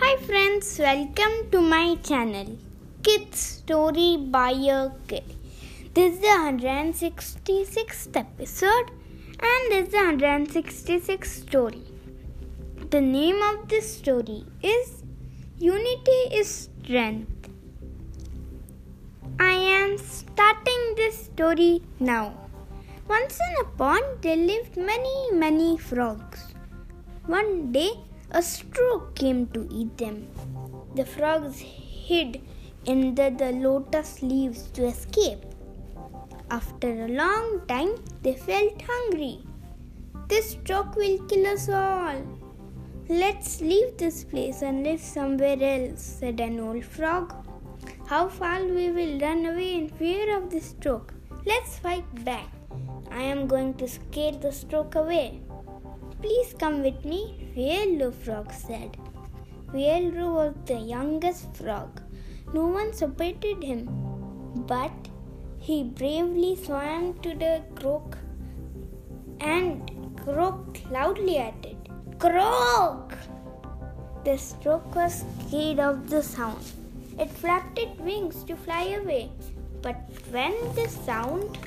Hi friends, welcome to my channel Kids Story by a Kid. This is the 166th episode and this is the 166th story. The name of this story is Unity is Strength. I am starting this story now. Once in a pond there lived many, many frogs. One day a stork came to eat them. The frogs hid under the lotus leaves to escape. After a long time, they felt hungry. This stork will kill us all. Let's leave this place and live somewhere else, said an old frog. How far we will run away in fear of the stork. Let's fight back. I am going to scare the stork away. Please come with me, Yellow Frog said. Yellow was the youngest frog. No one supported him, but he bravely swam to the croak and croaked loudly at it. Croak! The stork was scared of the sound. It flapped its wings to fly away, but when the sound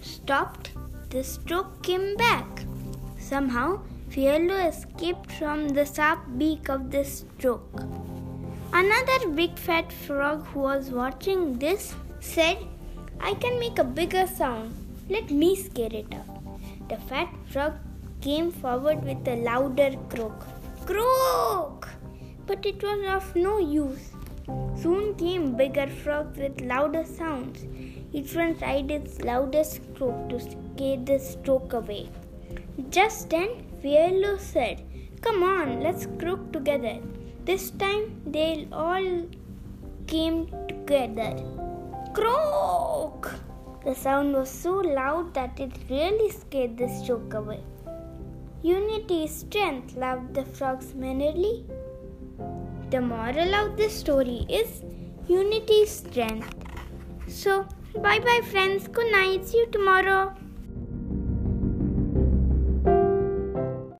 stopped, the stroke came back. Somehow, Fiello escaped from the sharp beak of the stroke. Another big fat frog who was watching this said, I can make a bigger sound. Let me scare it up. The fat frog came forward with a louder croak. Croak! But it was of no use. Soon came bigger frogs with louder sounds. Each one tried its loudest croak to scare the stroke away. Just then, Fiello said, Come on, let's croak together. This time they all came together. Croak! The sound was so loud that it really scared the stroke away. Unity is strength, laughed the frogs merrily. The moral of this story is unity is strength. So, bye bye, friends. Good night. See you tomorrow.